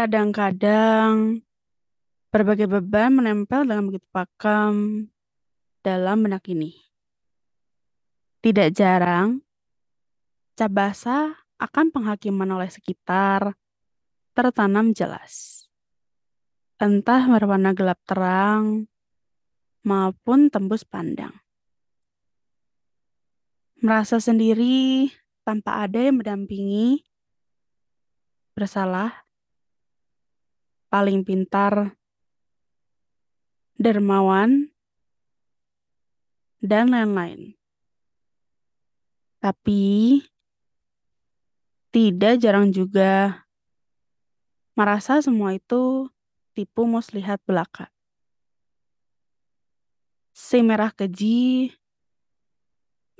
Kadang-kadang berbagai beban menempel dengan begitu pakam dalam benak ini. Tidak jarang, cap basah akan penghakiman oleh sekitar tertanam jelas. Entah berwarna gelap terang maupun tembus pandang. Merasa sendiri tanpa ada yang mendampingi, bersalah, paling pintar, dermawan, dan lain-lain. Tapi tidak jarang juga merasa semua itu tipu muslihat belaka. Si merah keji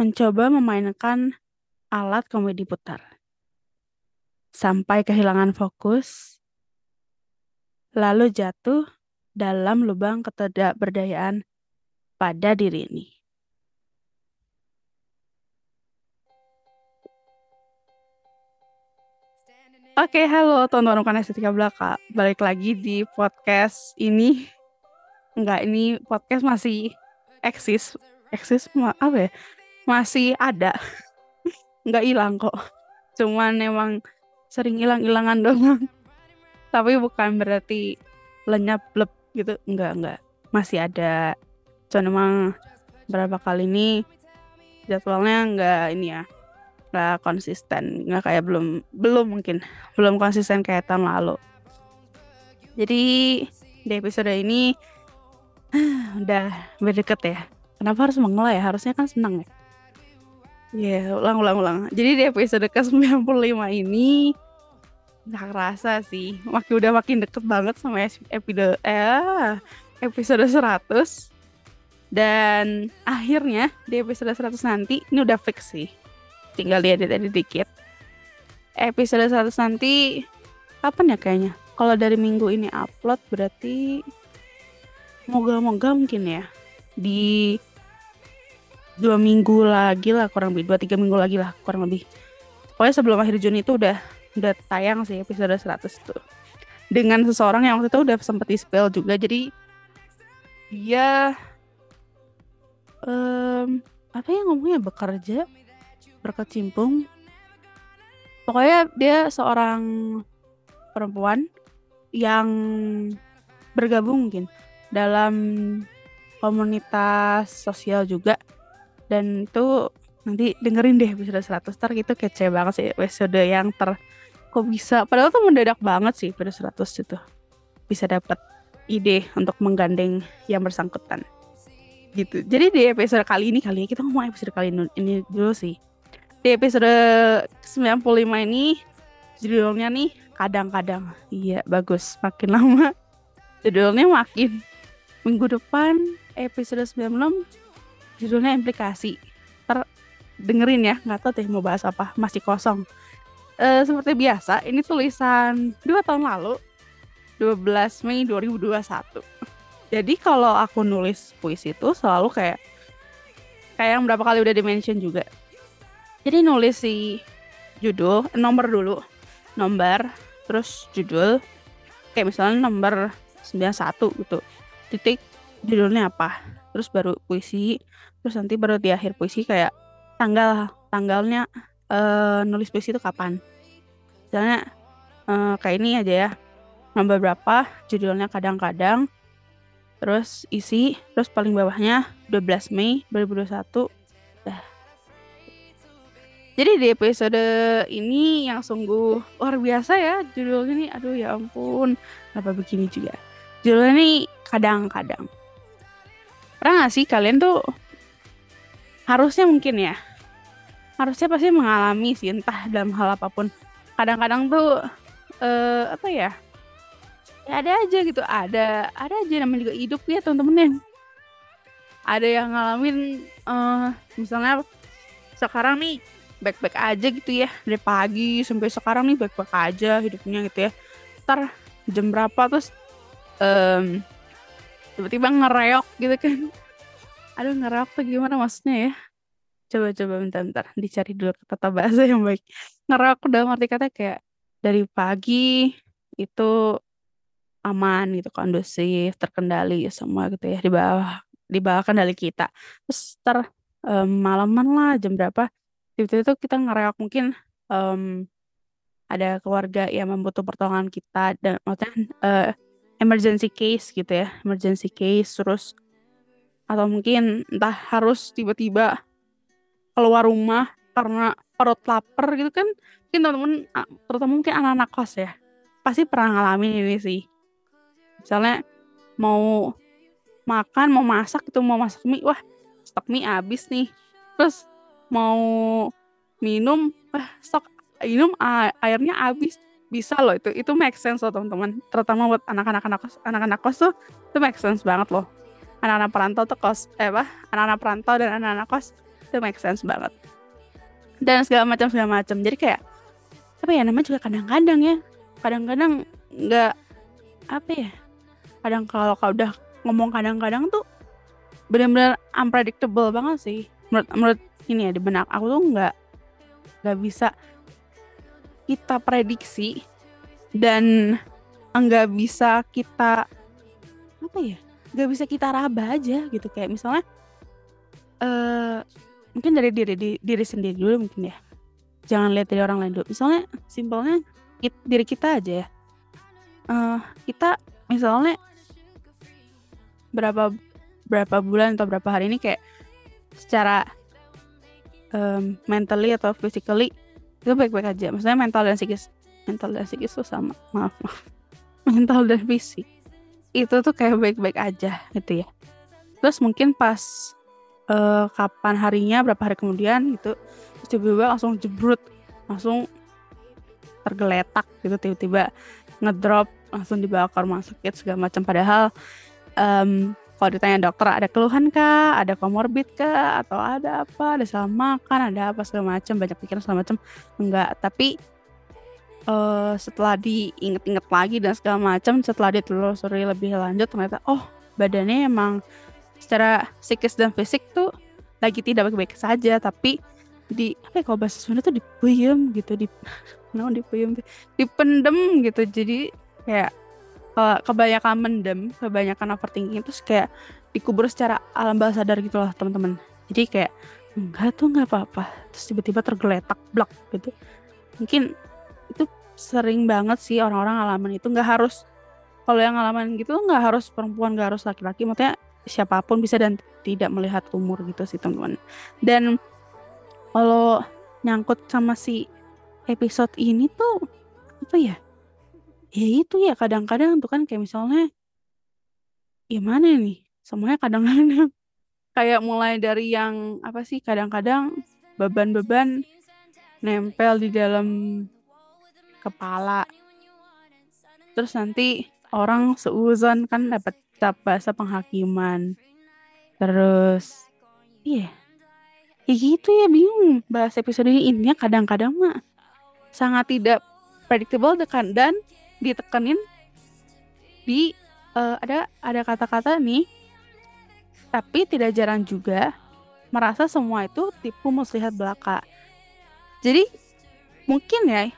mencoba memainkan alat komedi putar. Sampai kehilangan fokus, lalu jatuh dalam lubang ketidakberdayaan pada diri ini. Oke, halo teman-teman bukan estetika belaka. Balik lagi di podcast ini. Enggak, ini podcast masih eksis. Eksis apa ya? Masih ada. Enggak hilang kok. Cuman emang sering hilang-hilangan doang. Tapi bukan berarti lenyap blep gitu. Enggak, enggak. Masih ada. Emang berapa kali ini jadwalnya enggak ini ya nggak konsisten. Nggak kayak belum belum mungkin. Belum konsisten kayak tahun lalu. Jadi di episode ini udah berdeket ya. Kenapa harus mengelah ya? Harusnya kan senang ya. Ya yeah, ulang ulang ulang. Jadi di episode ke 95 ini nggak kerasa sih. Makin udah makin deket banget sama episode eh episode 100 dan akhirnya di episode 100 nanti ini udah fix sih. Tinggal diedit-edit dikit. Episode 100 nanti kapan ya kayaknya? Kalau dari minggu ini upload berarti moga-moga mungkin ya. Di dua minggu lagi lah kurang lebih. Dua tiga minggu lagi lah kurang lebih. Pokoknya sebelum akhir Juni itu udah udah tayang sih episode 100 itu dengan seseorang yang waktu itu udah sempet di spill juga jadi dia um, apa yang ngomongnya bekerja berkecimpung. Pokoknya dia seorang perempuan yang bergabung mungkin dalam komunitas sosial juga. Dan itu nanti dengerin deh episode 100 ntar gitu kece banget sih episode yang ter kok bisa? Padahal tuh mendadak banget sih episode 100 itu. Bisa dapat ide untuk menggandeng yang bersangkutan. Gitu. Jadi di episode kali ini kali ya kita ngomong episode kali ini dulu sih. Di episode 95 ini judulnya nih kadang-kadang. Iya bagus. Makin lama judulnya makin minggu depan episode 96 judulnya implikasi. Ter dengerin ya nggak tahu deh mau bahas apa. Masih kosong e, seperti biasa ini tulisan dua tahun lalu 12 Mei 2021 jadi kalau aku nulis puisi itu selalu kayak kayak yang berapa kali udah dimention juga. Jadi nulis si judul nomor dulu nomor terus judul kayak misalnya nomor 91 gitu. Titik judulnya apa? Terus baru puisi terus nanti baru di akhir puisi kayak tanggal tanggalnya uh, nulis puisi itu kapan? Misalnya uh, kayak ini aja ya. Nomor berapa judulnya kadang-kadang terus isi terus paling bawahnya 12 Mei 2021 dah. Jadi di episode ini yang sungguh luar biasa ya judulnya nih aduh ya ampun. Kenapa begini juga? Judulnya nih kadang-kadang. Pernah gak sih kalian tuh harusnya mungkin ya harusnya pasti mengalami sih entah dalam hal apa pun. Kadang-kadang tuh uh, apa ya? Ya ada aja gitu ada ada aja namanya juga hidup ya teman-teman yang ada yang ngalamin uh, misalnya sekarang nih baik-baik aja gitu ya dari pagi sampai sekarang nih baik-baik aja hidupnya gitu ya. Ntar jam berapa terus um, tiba-tiba ngereok gitu kan. Aduh ngereok tuh gimana maksudnya ya coba-coba bentar-bentar dicari dulu kata bahasa yang baik. Ngereok udah arti kata kayak dari pagi itu aman gitu kondusif terkendali semua gitu ya di bawah di bawah kendali kita. Terus ter um, malaman lah jam berapa. Tiba-tiba itu kita ngereok mungkin um, ada keluarga yang membutuhkan pertolongan kita dan maksudnya uh, emergency case gitu ya emergency case terus atau mungkin entah harus tiba-tiba keluar rumah karena perut lapar gitu kan mungkin teman-teman terutama mungkin anak-anak kos ya pasti pernah ngalamin ini sih. Misalnya mau makan mau masak itu mau masak mie wah stok mie habis nih. Terus mau minum wah stok minum airnya habis. Bisa loh itu itu make sense loh teman-teman. Terutama buat anak-anak anak kos anak-anak kos tuh itu make sense banget loh. Anak-anak perantau tuh kos eh apa anak-anak perantau dan anak-anak kos itu make sense banget. Dan segala macam segala macam. Jadi kayak apa ya namanya juga kadang-kadang ya. Kadang-kadang nggak apa ya kadang kalau kau udah ngomong kadang-kadang tuh benar-benar unpredictable banget sih. Menurut menurut ini ya di benak aku tuh nggak nggak bisa kita prediksi dan nggak bisa kita apa ya nggak bisa kita raba aja gitu. Kayak misalnya uh, mungkin dari diri diri, diri sendiri dulu mungkin ya. Jangan lihat dari orang lain dulu. Misalnya simpelnya diri kita aja ya. Uh, kita misalnya berapa berapa bulan atau berapa hari ini kayak secara um, mentally atau physically itu baik-baik aja. Maksudnya mental dan psikis mental dan psikis itu sama. Maaf maaf. Mental dan fisik. Itu tuh kayak baik-baik aja gitu ya. Terus mungkin pas uh, kapan harinya berapa hari kemudian gitu. Tiba-tiba langsung jebrut langsung tergeletak gitu. Tiba-tiba ngedrop langsung dibawa ke rumah sakit segala macam. Padahal um, kalau ditanya dokter ada keluhan kah, ada komorbid kah, atau ada apa, ada salah makan, ada apa? segala macam, banyak pikiran segala macam, enggak. Tapi uh, setelah diinget-inget lagi dan segala macam, setelah ditelusuri lebih lanjut, ternyata oh badannya emang secara psikis dan fisik tuh lagi tidak baik-baik saja, tapi di apa ya kalau bahasa Sunda tuh dipuyem gitu, di no, dipuyem, dipendem gitu, jadi kayak kebanyakan mendem, kebanyakan overthinking terus kayak dikubur secara alam bawah sadar gitu loh teman-teman. Jadi kayak enggak tuh nggak apa-apa, terus tiba-tiba tergeletak blak gitu. Mungkin itu sering banget sih orang-orang ngalamin itu nggak harus kalau yang ngalamin gitu nggak harus perempuan nggak harus laki-laki maksudnya siapa pun bisa dan tidak melihat umur gitu sih teman-teman dan kalau nyangkut sama si episode ini tuh apa ya Ya itu ya kadang-kadang tuh kan kayak misalnya gimana nih? Semuanya kadang-kadang kayak mulai dari yang apa sih kadang-kadang beban-beban nempel di dalam kepala. Terus nanti orang seuzon kan dapat cap bahasa penghakiman. Terus iya. Ya gitu ya bingung bahas episode ini intinya kadang-kadang mah sangat tidak predictable dan ditekenin di uh, ada ada kata-kata nih tapi tidak jarang juga merasa semua itu tipu muslihat belaka jadi mungkin ya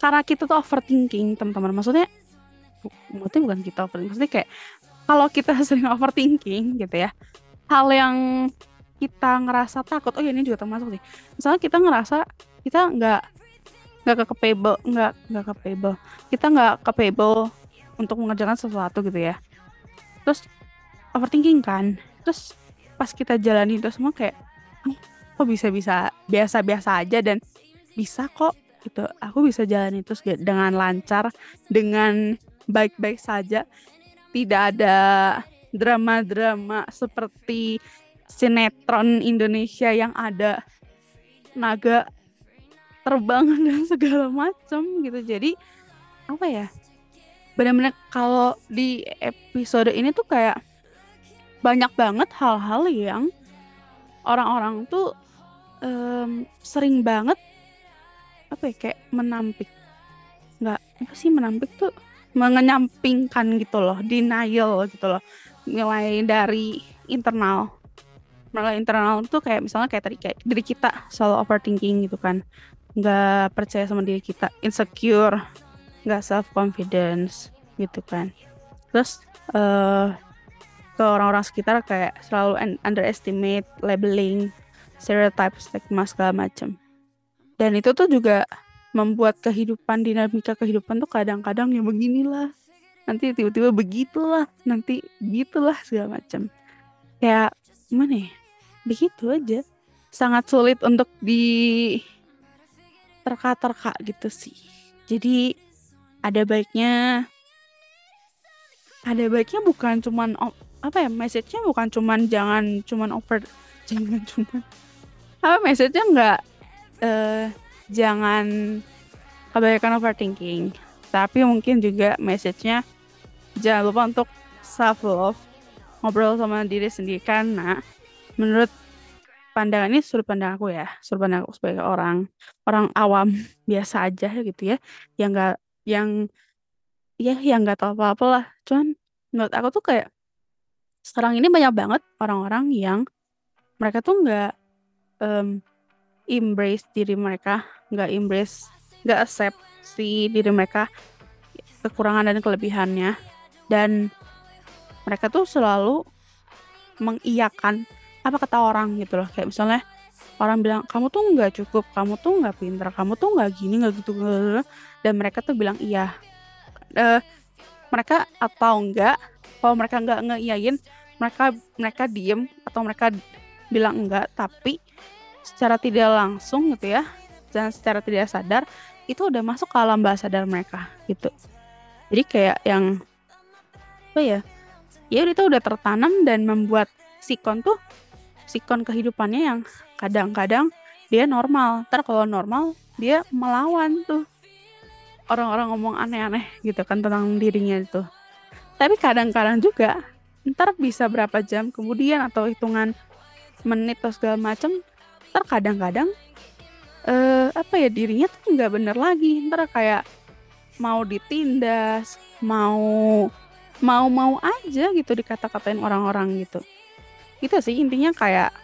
karena kita tuh overthinking teman-teman maksudnya maksudnya bukan kita overthinking maksudnya kayak kalau kita sering overthinking gitu ya hal yang kita ngerasa takut oh ya ini juga termasuk sih. Misalnya kita ngerasa kita nggak nggak ke capable nggak nggak capable. Kita nggak capable untuk mengerjakan sesuatu gitu ya. Terus overthinking kan? Terus pas kita jalani itu semua kayak oh, kok bisa bisa biasa biasa aja dan bisa kok gitu. Aku bisa jalani terus dengan lancar dengan baik-baik saja tidak ada drama-drama seperti sinetron Indonesia yang ada naga terbang dan segala macam gitu. Jadi apa ya? Benar-benar kalau di episode ini tuh kayak banyak banget hal-hal yang orang-orang tuh um, sering banget apa ya kayak menampik. Nggak apa sih menampik tuh mengenyampingkan gitu loh denial gitu loh nilai dari internal. Nilai internal tuh kayak misalnya kayak tadi kayak diri kita selalu overthinking gitu kan. Nggak percaya sama diri kita insecure nggak self confidence gitu kan. Terus uh, ke orang-orang sekitar kayak selalu underestimate labeling stereotype stigma segala macam dan itu tuh juga membuat kehidupan dinamika kehidupan tuh kadang-kadang ya beginilah. Nanti tiba-tiba begitulah nanti gitulah segala macam. Kayak gimana ya? Begitu aja. Sangat sulit untuk di terka-terka gitu sih. Jadi ada baiknya ada baiknya bukan cuman apa ya message-nya bukan cuman jangan cuman over jangan cuman apa message-nya nggak uh, jangan kebanyakan overthinking tapi mungkin juga message-nya jangan lupa untuk self love ngobrol sama diri sendiri. Karena menurut pandangan ini sudut pandang aku ya sudut pandang aku sebagai orang orang awam biasa aja gitu ya yang nggak yang ya yang nggak tahu apa-apa lah. Cuman menurut aku tuh kayak sekarang ini banyak banget orang-orang yang mereka tuh nggak um, embrace diri mereka nggak embrace nggak accept si diri mereka kekurangan dan kelebihannya. Dan mereka tuh selalu mengiyakan apa kata orang? gitu loh. Kayak misalnya orang bilang kamu tuh nggak cukup kamu tuh nggak pinter kamu tuh nggak gini nggak gitu dan mereka tuh bilang iya. Uh, mereka atau enggak kalau mereka nggak ngeiyain mereka mereka diem atau mereka bilang enggak tapi secara tidak langsung gitu ya dan secara tidak sadar itu udah masuk ke alam bawah sadar mereka gitu. Jadi kayak yang apa ya ya itu udah tertanam dan membuat sikon tuh sikon kehidupannya yang kadang-kadang dia normal. Ntar kalau normal dia melawan tuh. Orang-orang ngomong aneh-aneh gitu kan tentang dirinya itu. Tapi kadang-kadang juga ntar bisa berapa jam kemudian atau hitungan menit atau segala macam ntar kadang-kadang uh, apa ya dirinya tuh nggak bener lagi. Ntar kayak mau ditindas mau mau mau aja gitu dikata-katain orang-orang gitu. Itu sih intinya kayak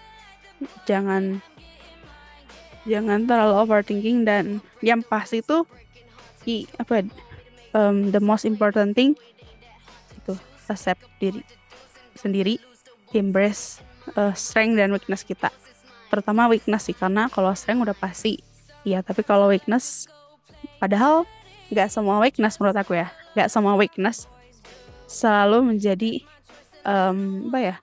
jangan jangan terlalu overthinking dan yang pasti itu i, apa um, the most important thing itu accept diri sendiri embrace uh, strength dan weakness kita. Terutama weakness sih karena kalau strength udah pasti iya tapi kalau weakness padahal nggak semua weakness menurut aku ya nggak semua weakness selalu menjadi um, apa ya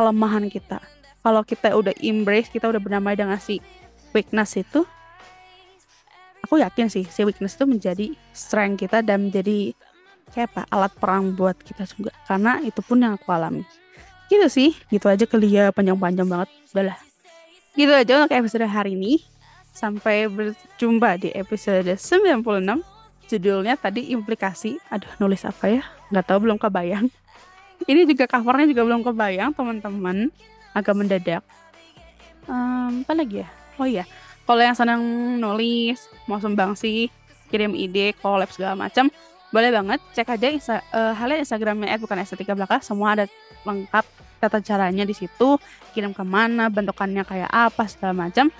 kelemahan kita. Kalau kita udah embrace, kita udah bernama dengan si weakness itu, aku yakin sih si weakness itu menjadi strength kita dan menjadi kayak apa alat perang buat kita juga. Karena itu pun yang aku alami. Gitu sih, gitu aja ya panjang-panjang banget. Udahlah. Gitu aja untuk episode hari ini. Sampai berjumpa di episode 96. Judulnya tadi implikasi. Aduh, nulis apa ya? Nggak tahu, belum kebayang. Ini juga covernya juga belum kebayang teman-teman. Agak mendadak. Um, apa lagi ya? Oh iya kalau yang senang nulis mau sumbangsi kirim ide collab segala macam boleh banget. Cek aja insta, uh, halnya instagramnya bukan estetika belaka semua ada lengkap tata caranya di situ. Kirim ke mana bentukannya kayak apa segala macam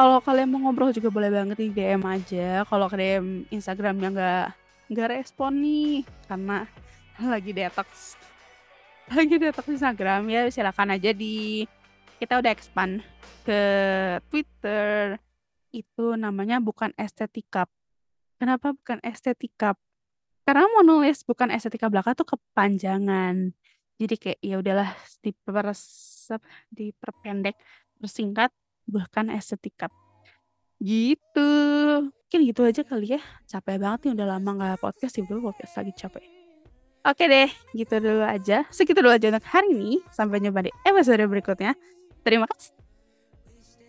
kalau kalian mau ngobrol juga boleh banget di DM aja. Kalau ke DM Instagramnya nggak nggak respon nih karena lagi detox. Lagi di Instagram ya silakan aja di kita udah expand ke Twitter. Itu namanya bukan estetika kenapa bukan estetika karena mau nulis bukan estetika belakang tuh kepanjangan. Jadi kayak ya udahlah diperes diperpendek bersingkat bukan estetika gitu mungkin gitu aja kali ya capek banget nih udah lama nggak podcast sih bro podcast lagi capek Oke deh, gitu dulu aja. Segitu dulu aja untuk hari ini. Sampai jumpa di episode berikutnya. Terima kasih.